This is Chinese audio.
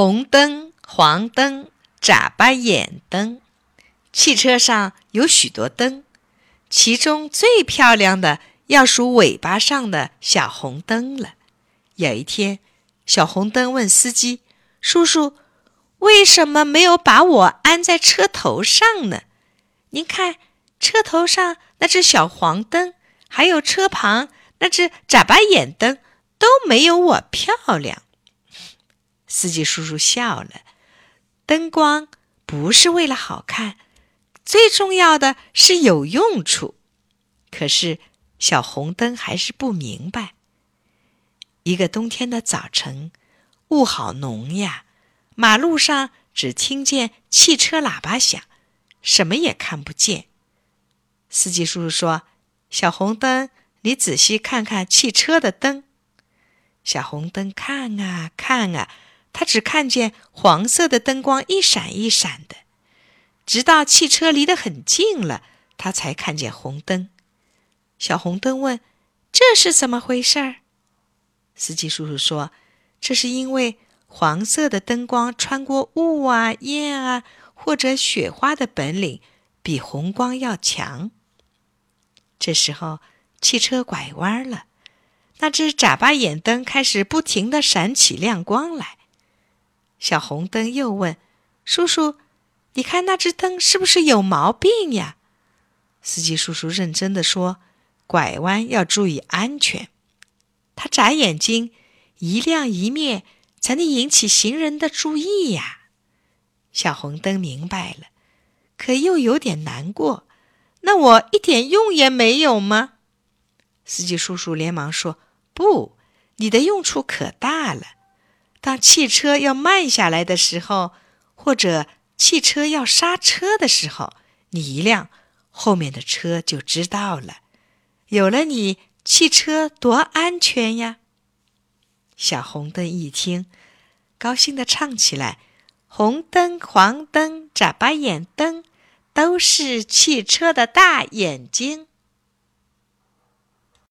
红灯、黄灯、眨巴眼灯。汽车上有许多灯，其中最漂亮的要数尾巴上的小红灯了。有一天，小红灯问司机：“叔叔，为什么没有把我安在车头上呢？您看，车头上那只小黄灯，还有车旁那只眨巴眼灯，都没有我漂亮。”司机叔叔笑了。灯光不是为了好看。最重要的是有用处，可是小红灯还是不明白。一个冬天的早晨，雾好浓呀，马路上只听见汽车喇叭响，什么也看不见。司机叔叔说：“小红灯，你仔细看看汽车的灯。”小红灯看啊看啊，他只看见黄色的灯光一闪一闪的。直到汽车离得很近了，他才看见红灯。小红灯问：“这是怎么回事？”司机叔叔说：“这是因为黄色的灯光穿过雾啊、烟啊或者雪花的本领比红光要强。”这时候，汽车拐弯了，那只眨巴眼灯开始不停地闪起亮光来。小红灯又问：“叔叔。”你看那只灯是不是有毛病呀？司机叔叔认真的说：“拐弯要注意安全。”他眨眼睛，一亮一灭，才能引起行人的注意呀。小红灯明白了，可又有点难过。那我一点用也没有吗？司机叔叔连忙说：“不，你的用处可大了。当汽车要慢下来的时候，或者……”汽车要刹车的时候，你一亮，后面的车就知道了。有了你，汽车多安全呀！小红灯一听，高兴地唱起来：“红灯、黄灯、眨巴眼灯，都是汽车的大眼睛。”